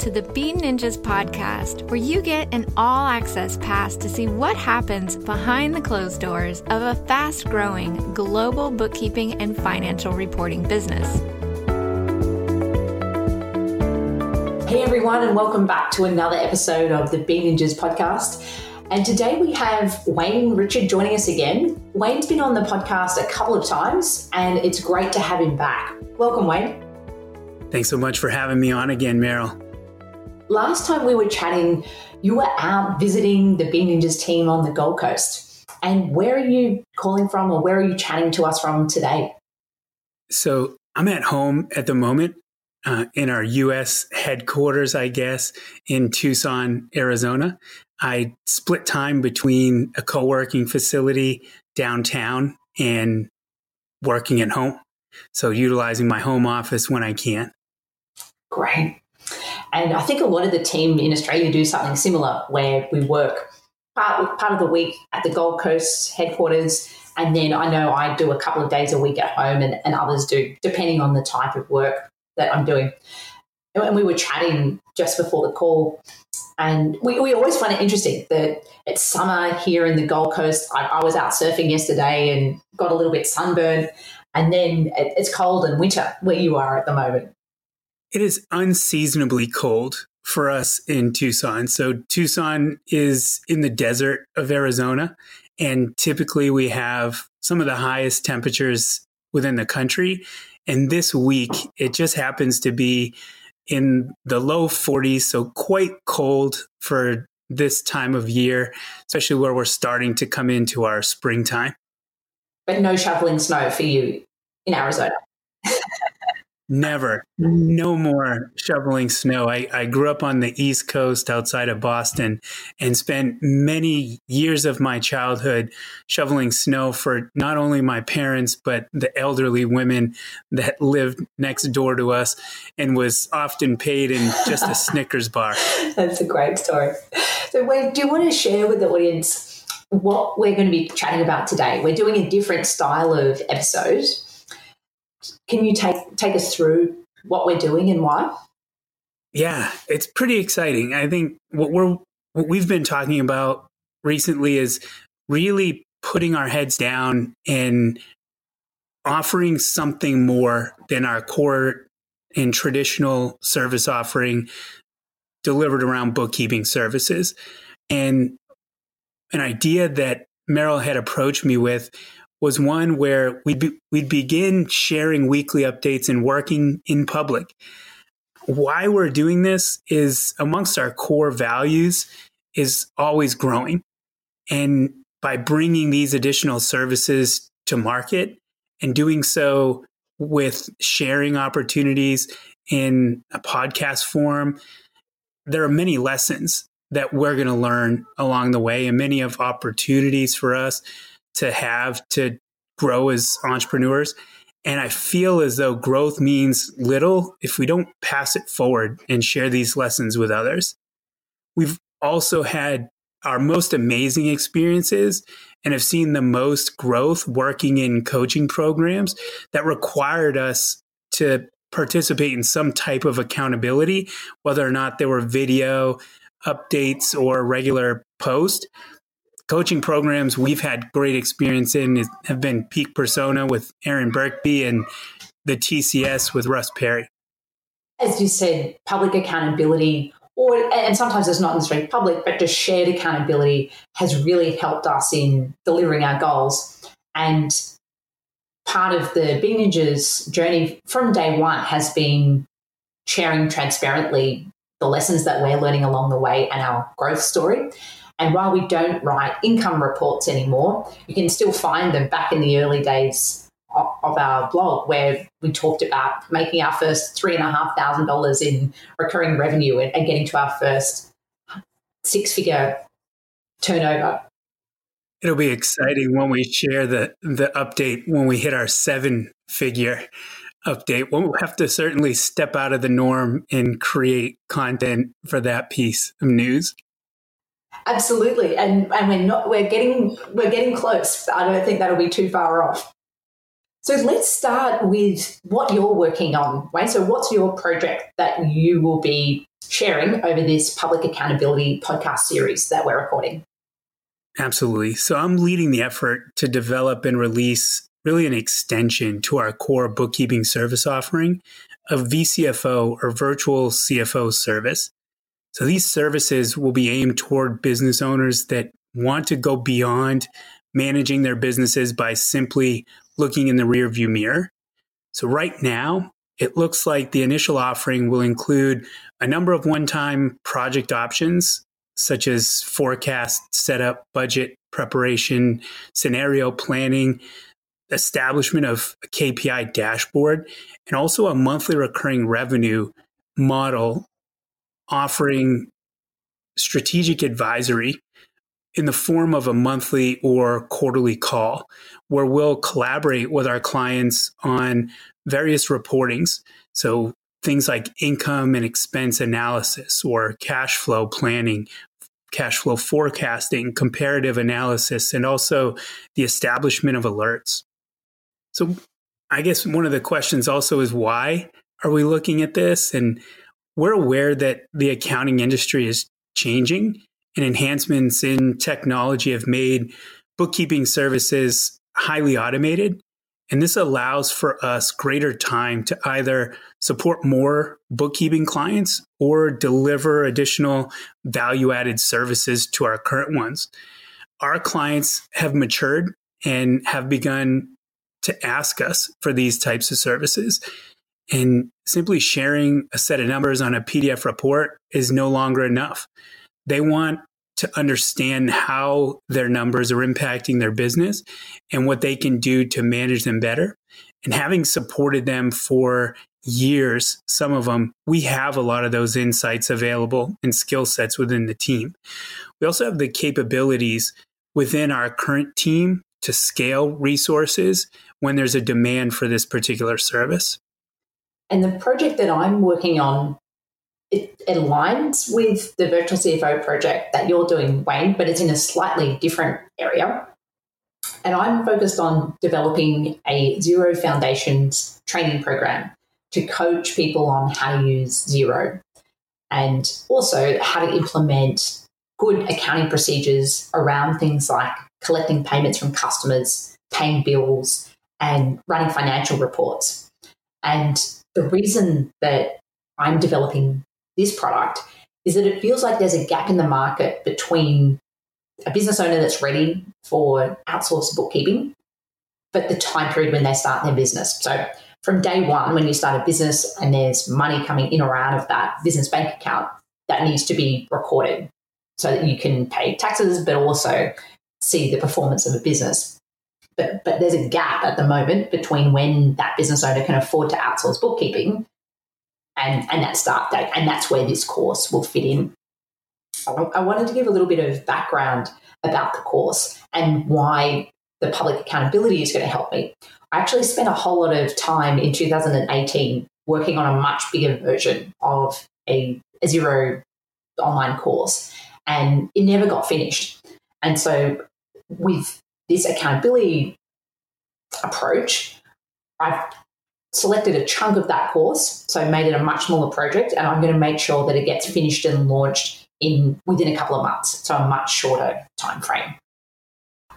to the Bean Ninjas podcast, where you get an all access pass to see what happens behind the closed doors of a fast growing global bookkeeping and financial reporting business. Hey everyone, and welcome back to another episode of the Bean Ninjas podcast. And today we have Wayne Richard joining us again. Wayne's been on the podcast a couple of times, and it's great to have him back. Welcome, Wayne. Thanks so much for having me on again, Meryl. Last time we were chatting, you were out visiting the Bean Ninjas team on the Gold Coast. And where are you calling from, or where are you chatting to us from today? So I'm at home at the moment uh, in our U.S. headquarters, I guess, in Tucson, Arizona. I split time between a co working facility downtown and working at home. So utilizing my home office when I can. Great. And I think a lot of the team in Australia do something similar where we work part, part of the week at the Gold Coast headquarters. And then I know I do a couple of days a week at home and, and others do, depending on the type of work that I'm doing. And we were chatting just before the call and we, we always find it interesting that it's summer here in the Gold Coast. I, I was out surfing yesterday and got a little bit sunburned. And then it, it's cold and winter where you are at the moment. It is unseasonably cold for us in Tucson. So, Tucson is in the desert of Arizona. And typically we have some of the highest temperatures within the country. And this week, it just happens to be in the low 40s, so quite cold for this time of year, especially where we're starting to come into our springtime. But no shoveling snow for you in Arizona. Never. No more shoveling snow. I, I grew up on the East Coast outside of Boston and spent many years of my childhood shoveling snow for not only my parents, but the elderly women that lived next door to us and was often paid in just a Snickers bar. That's a great story. So, Wayne, do you want to share with the audience what we're going to be chatting about today? We're doing a different style of episode can you take take us through what we're doing and why? Yeah, it's pretty exciting. I think what we're what we've been talking about recently is really putting our heads down and offering something more than our core and traditional service offering delivered around bookkeeping services. And an idea that Meryl had approached me with was one where we'd, be, we'd begin sharing weekly updates and working in public. Why we're doing this is amongst our core values is always growing. And by bringing these additional services to market and doing so with sharing opportunities in a podcast form, there are many lessons that we're going to learn along the way and many of opportunities for us to have to grow as entrepreneurs. And I feel as though growth means little if we don't pass it forward and share these lessons with others. We've also had our most amazing experiences and have seen the most growth working in coaching programs that required us to participate in some type of accountability, whether or not there were video updates or regular post coaching programs we've had great experience in have been Peak Persona with Aaron Birkby and the TCS with Russ Perry. As you said, public accountability, or and sometimes it's not necessarily public, but just shared accountability has really helped us in delivering our goals. And part of the Bean Ninjas journey from day one has been sharing transparently the lessons that we're learning along the way and our growth story. And while we don't write income reports anymore, you can still find them back in the early days of our blog where we talked about making our first three and a half thousand dollars in recurring revenue and, getting to our first six figure turnover. It'll be exciting when we share the the update when we hit our seven figure update. We'll have to certainly step out of the norm and create content for that piece of news. Absolutely, and and we're not we're getting we're getting close. I don't think that'll be too far off. So let's start with what you're working on, Wayne. So, what's your project that you will be sharing over this public accountability podcast series that we're recording? Absolutely. So, I'm leading the effort to develop and release really an extension to our core bookkeeping service offering of VCFO or virtual CFO service. So, these services will be aimed toward business owners that want to go beyond managing their businesses by simply looking in the rearview mirror. So, right now, it looks like the initial offering will include a number of one time project options, such as forecast, setup, budget preparation, scenario planning, establishment of a KPI dashboard, and also a monthly recurring revenue model offering strategic advisory in the form of a monthly or quarterly call where we'll collaborate with our clients on various reportings. So things like income and expense analysis or cash flow planning, cash flow forecasting, comparative analysis, and also the establishment of alerts. So I guess one of the questions also is why are we looking at this? And we're aware that the accounting industry is changing and enhancements in technology have made bookkeeping services highly automated. And this allows for us greater time to either support more bookkeeping clients or deliver additional value added services to our current ones. Our clients have matured and have begun to ask us for these types of services. And simply sharing a set of numbers on a PDF report is no longer enough. They want to understand how their numbers are impacting their business and what they can do to manage them better. And having supported them for years, some of them, we have a lot of those insights available and skill sets within the team. We also have the capabilities within our current team to scale resources when there's a demand for this particular service. And the project that I'm working on, it aligns with the virtual CFO project that you're doing, Wayne, but it's in a slightly different area. And I'm focused on developing a Xero Foundations training program to coach people on how to use Xero and also how to implement good accounting procedures around things like collecting payments from customers, paying bills, and running financial reports. And the reason that I'm developing this product is that it feels like there's a gap in the market between a business owner that's ready for outsourced bookkeeping, but the time period when they start their business. So, from day one, when you start a business and there's money coming in or out of that business bank account, that needs to be recorded so that you can pay taxes, but also see the performance of a business. But, but there's a gap at the moment between when that business owner can afford to outsource bookkeeping and, and that start date. And that's where this course will fit in. I wanted to give a little bit of background about the course and why the public accountability is going to help me. I actually spent a whole lot of time in 2018 working on a much bigger version of a, a Xero online course, and it never got finished. And so with this accountability approach, I've selected a chunk of that course, so made it a much smaller project, and I'm going to make sure that it gets finished and launched in within a couple of months, so a much shorter time frame.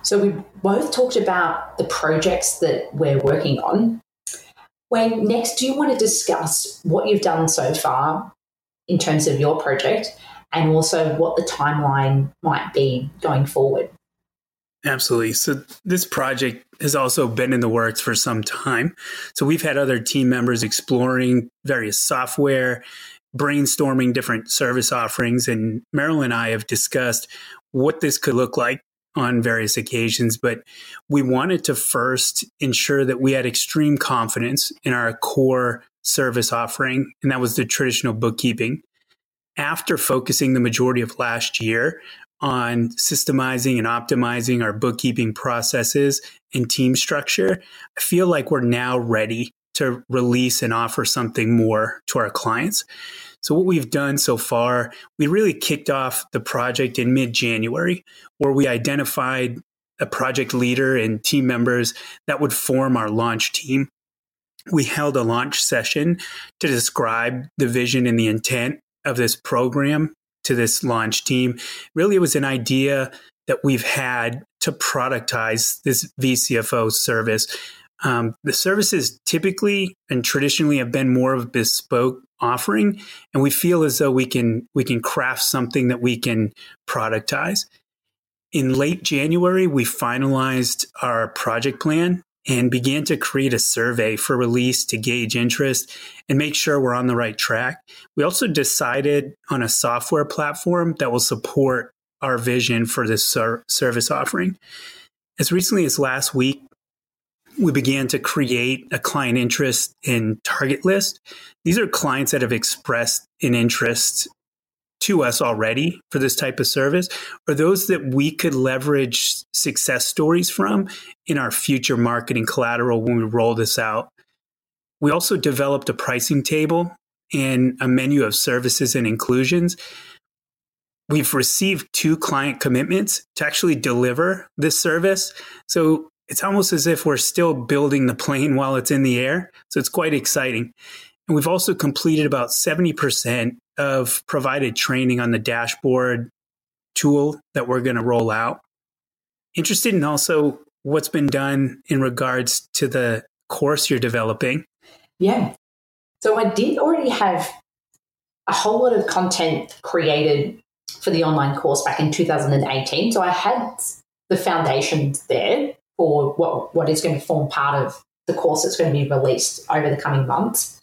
So we both talked about the projects that we're working on. Wayne, next, do you want to discuss what you've done so far in terms of your project and also what the timeline might be going forward? Absolutely. So this project has also been in the works for some time. So we've had other team members exploring various software, brainstorming different service offerings, and Meryl and I have discussed what this could look like on various occasions. But we wanted to first ensure that we had extreme confidence in our core service offering, and that was the traditional bookkeeping. After focusing the majority of last year on systemizing and optimizing our bookkeeping processes and team structure, I feel like we're now ready to release and offer something more to our clients. So, what we've done so far, we really kicked off the project in mid January, where we identified a project leader and team members that would form our launch team. We held a launch session to describe the vision and the intent of this program to this launch team. Really, it was an idea that we've had to productize this VCFO service. Um, the services typically and traditionally have been more of a bespoke offering, and we feel as though we can we can craft something that we can productize. In late January, we finalized our project plan and began to create a survey for release to gauge interest and make sure we're on the right track. We also decided on a software platform that will support our vision for this ser- service offering. As recently as last week, we began to create a client interest in target list. These are clients that have expressed an interest to us already for this type of service, or those that we could leverage success stories from in our future marketing collateral when we roll this out. We also developed a pricing table and a menu of services and inclusions. We've received two client commitments to actually deliver this service. So it's almost as if we're still building the plane while it's in the air. So it's quite exciting. And we've also completed about 70% of provided training on the dashboard tool that we're going to roll out. Interested in also what's been done in regards to the course you're developing. Yeah. So I did already have a whole lot of content created for the online course back in 2018. So I had the foundations there for what, what is going to form part of the course that's going to be released over the coming months.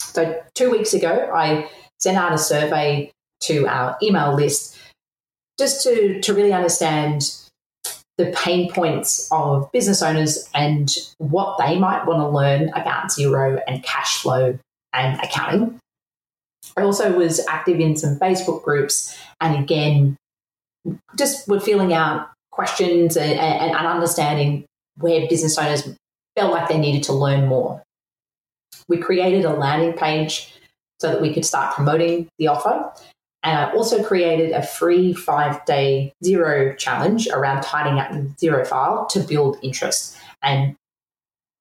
So two weeks ago, I sent out a survey to our email list just to, to really understand the pain points of business owners and what they might want to learn about Xero and cash flow and accounting. I also was active in some Facebook groups and again, just were filling out questions and, and, and understanding where business owners felt like they needed to learn more. We created a landing page so that we could start promoting the offer. And I also created a free five day Xero challenge around tidying up the Xero file to build interest. And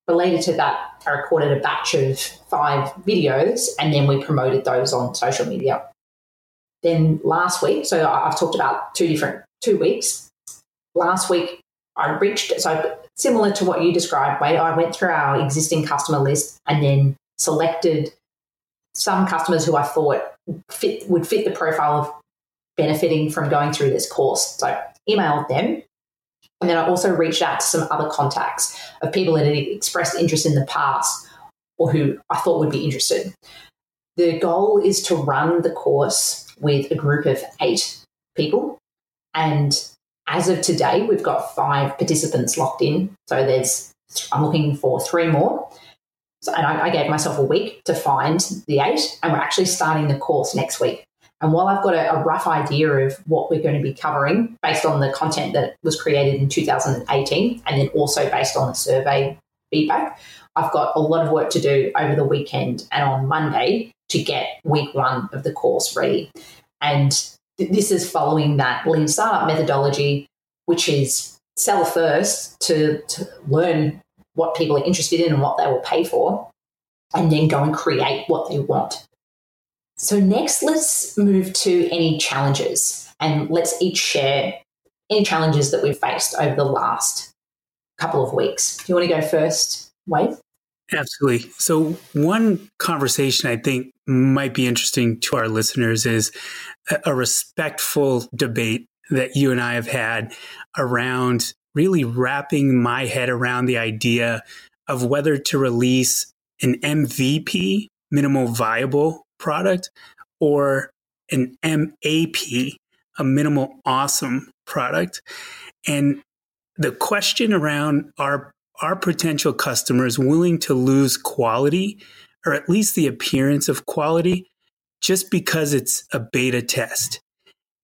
related to that, I recorded a batch of five videos and then we promoted those on social media. Then last week, so I've talked about two different two weeks. Last week, I reached, so similar to what you described, Wayne, I went through our existing customer list and then selected some customers who I thought fit, would fit the profile of benefiting from going through this course. So emailed them. And then I also reached out to some other contacts of people that had expressed interest in the past or who I thought would be interested. The goal is to run the course with a group of eight people. And as of today, we've got five participants locked in. So there's, I'm looking for three more. So, and I, I gave myself a week to find the eight, and we're actually starting the course next week. And while I've got a, a, rough idea of what we're going to be covering based on the content that was created in 2018, and then also based on the survey feedback, I've got a lot of work to do over the weekend and on Monday to get week one of the course ready. And th- this is following that lean startup methodology, which is sell first to, to learn what people are interested in and what they will pay for, and then go and create what they want. So, next, let's move to any challenges and let's each share any challenges that we've faced over the last couple of weeks. Do you want to go first, Wayne? Absolutely. So, one conversation I think might be interesting to our listeners is a respectful debate that you and I have had around really wrapping my head around the idea of whether to release an MVP, minimal viable product, or an MAP, a minimal awesome product. And the question around are our potential customers willing to lose quality or at least the appearance of quality just because it's a beta test.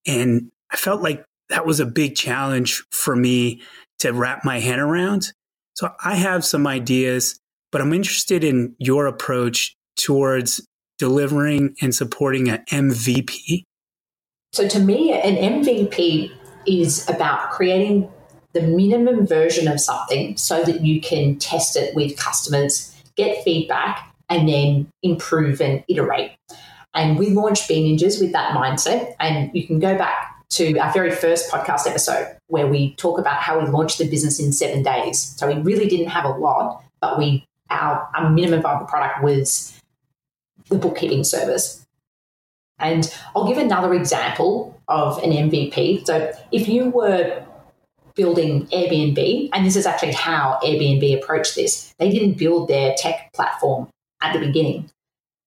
And I felt like that was a big challenge for me to wrap my head around. So I have some ideas, but I'm interested in your approach towards delivering and supporting an MVP. So to me, an MVP is about creating the minimum version of something so that you can test it with customers, get feedback, and then improve and iterate. And we launched Bean Ninjas with that mindset. And you can go back to our very first podcast episode where we talk about how we launched the business in seven days. So we really didn't have a lot, but we our, our minimum viable product was the bookkeeping service. And I'll give another example of an MVP. So if you were building Airbnb, and this is actually how Airbnb approached this, they didn't build their tech platform at the beginning.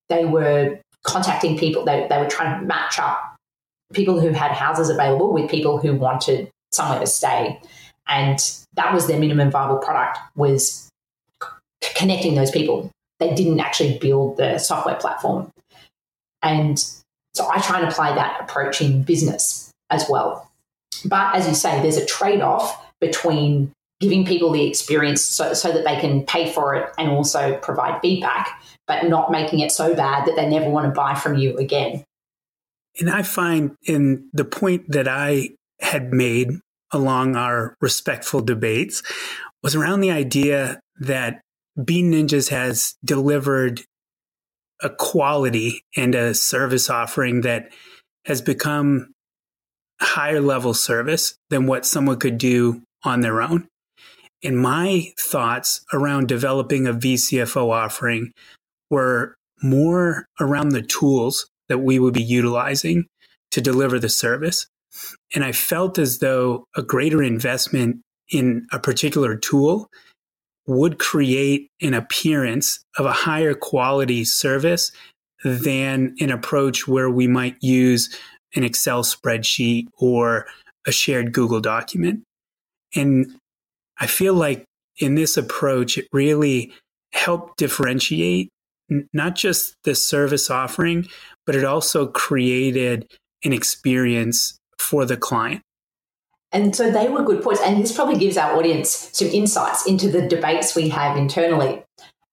They were contacting people, they, they were trying to match up people who had houses available with people who wanted somewhere to stay. And that was their minimum viable product was connecting those people. They didn't actually build the software platform. And so I try and apply that approach in business as well. But as you say, there's a trade off between giving people the experience so, so that they can pay for it and also provide feedback, but not making it so bad that they never want to buy from you again. And I find in the point that I had made along our respectful debates was around the idea that Bean Ninjas has delivered a quality and a service offering that has become higher level service than what someone could do on their own. And my thoughts around developing a VCFO offering were more around the tools that we would be utilizing to deliver the service. And I felt as though a greater investment in a particular tool would create an appearance of a higher quality service than an approach where we might use an Excel spreadsheet or a shared Google document. And I feel like in this approach, it really helped differentiate not just the service offering, but it also created an experience for the client. And so they were good points. And this probably gives our audience some insights into the debates we have internally.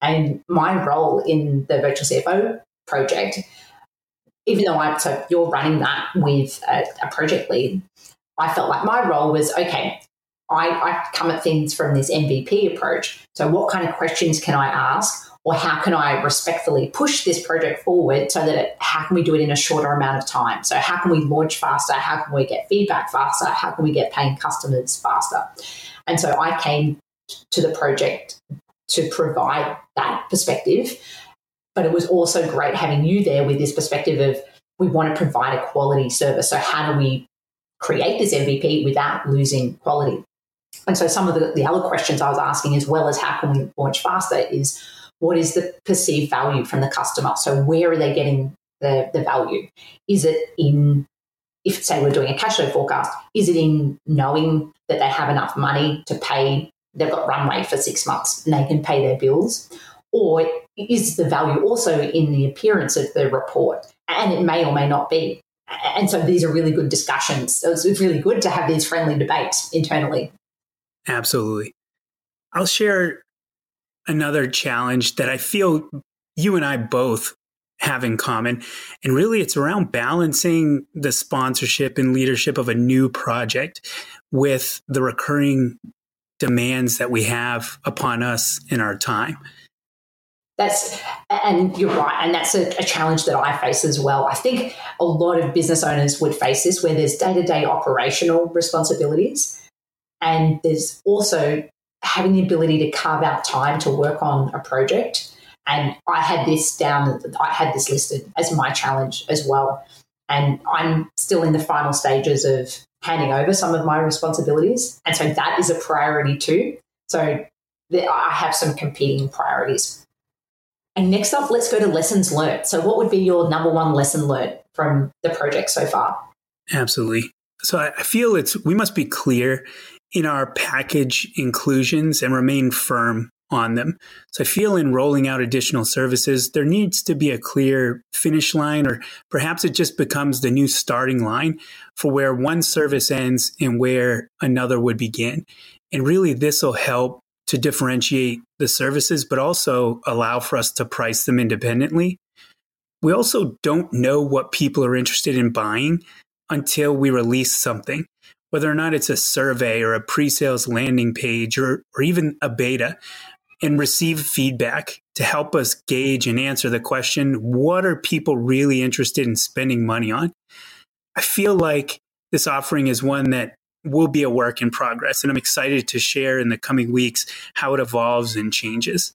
And my role in the virtual CFO project, even though I'm so you're running that with a, a project lead, I felt like my role was okay, I, I come at things from this MVP approach. So, what kind of questions can I ask? Or how can I respectfully push this project forward so that it, how can we do it in a shorter amount of time? So how can we launch faster? How can we get feedback faster? How can we get paying customers faster? And so I came to the project to provide that perspective. But it was also great having you there with this perspective of we want to provide a quality service. So how do we create this MVP without losing quality? And so some of the, the other questions I was asking, as well as how can we launch faster, is what is the perceived value from the customer? So where are they getting the, the value? Is it in, if say we're doing a cash flow forecast, is it in knowing that they have enough money to pay, they've got runway for six months and they can pay their bills? Or is the value also in the appearance of the report? And it may or may not be. And so these are really good discussions. So it's really good to have these friendly debates internally. Absolutely. I'll share another challenge that I feel you and I both have in common. And really, it's around balancing the sponsorship and leadership of a new project with the recurring demands that we have upon us in our time. That's, and you're right. And that's a, a challenge that I face as well. I think a lot of business owners would face this where there's day to day operational responsibilities. And there's also having the ability to carve out time to work on a project. And I had this down, I had this listed as my challenge as well. And I'm still in the final stages of handing over some of my responsibilities. And so that is a priority too. So I have some competing priorities. And next up, let's go to lessons learned. So, what would be your number one lesson learned from the project so far? Absolutely. So, I feel it's we must be clear in our package inclusions and remain firm on them. So I feel in rolling out additional services, there needs to be a clear finish line, or perhaps it just becomes the new starting line for where one service ends and where another would begin. And really, this will help to differentiate the services, but also allow for us to price them independently. We also don't know what people are interested in buying until we release something whether or not it's a survey or a pre sales landing page or, or even a beta, and receive feedback to help us gauge and answer the question what are people really interested in spending money on? I feel like this offering is one that will be a work in progress, and I'm excited to share in the coming weeks how it evolves and changes.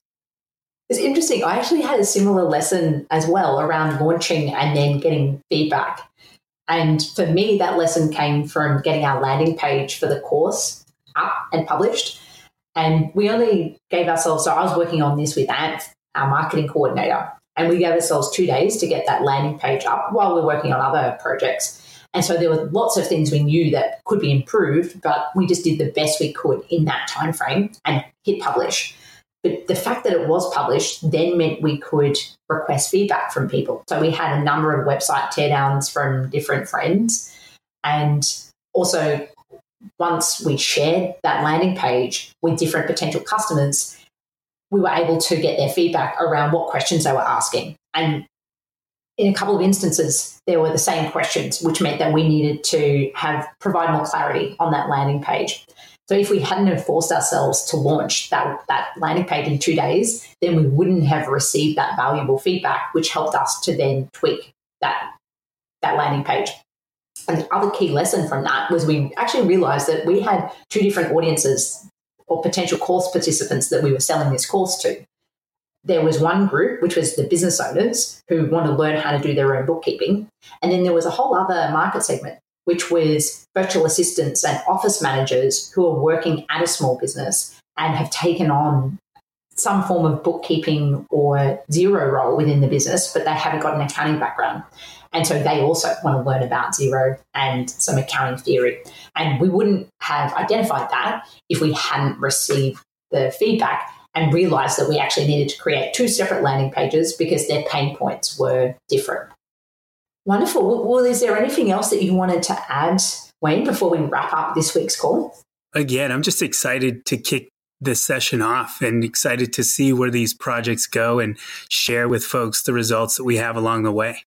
It's interesting. I actually had a similar lesson as well around launching and then getting feedback. And for me, that lesson came from getting our landing page for the course up and published. And we only gave ourselves, so I was working on this with Ant, our marketing coordinator, and we gave ourselves two days to get that landing page up while we we're working on other projects. And so there were lots of things we knew that could be improved, but we just did the best we could in that time frame and hit publish. But the fact that it was published then meant we could request feedback from people. So we had a number of website teardowns from different friends. And also, once we shared that landing page with different potential customers, we were able to get their feedback around what questions they were asking. And in a couple of instances, there were the same questions, which meant that we needed to have provide more clarity on that landing page. So if we hadn't forced ourselves to launch that, that landing page in two days, then we wouldn't have received that valuable feedback, which helped us to then tweak that, that landing page. And the other key lesson from that was we actually realized that we had two different audiences or potential course participants that we were selling this course to. There was one group, which was the business owners who want to learn how to do their own bookkeeping. And then there was a whole other market segment which was virtual assistants and office managers who are working at a small business and have taken on some form of bookkeeping or Xero role within the business, but they haven't got an accounting background. And so they also want to learn about Xero and some accounting theory. And we wouldn't have identified that if we hadn't received the feedback and realized that we actually needed to create two separate landing pages because their pain points were different. Wonderful. Well, is there anything else that you wanted to add, Wayne, before we wrap up this week's call? Again, I'm just excited to kick this session off and excited to see where these projects go and share with folks the results that we have along the way.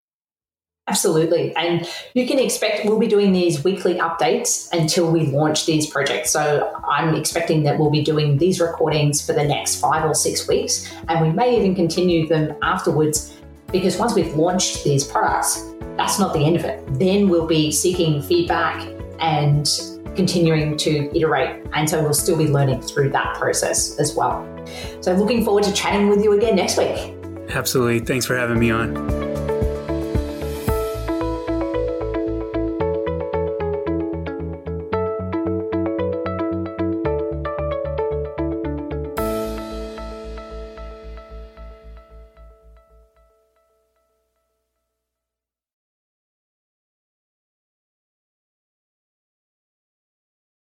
Absolutely. And you can expect we'll be doing these weekly updates until we launch these projects. So I'm expecting that we'll be doing these recordings for the next five or six weeks. And we may even continue them afterwards because once we've launched these products, that's not the end of it. Then we'll be seeking feedback and continuing to iterate. And so we'll still be learning through that process as well. So looking forward to chatting with you again next week. Absolutely. Thanks for having me on.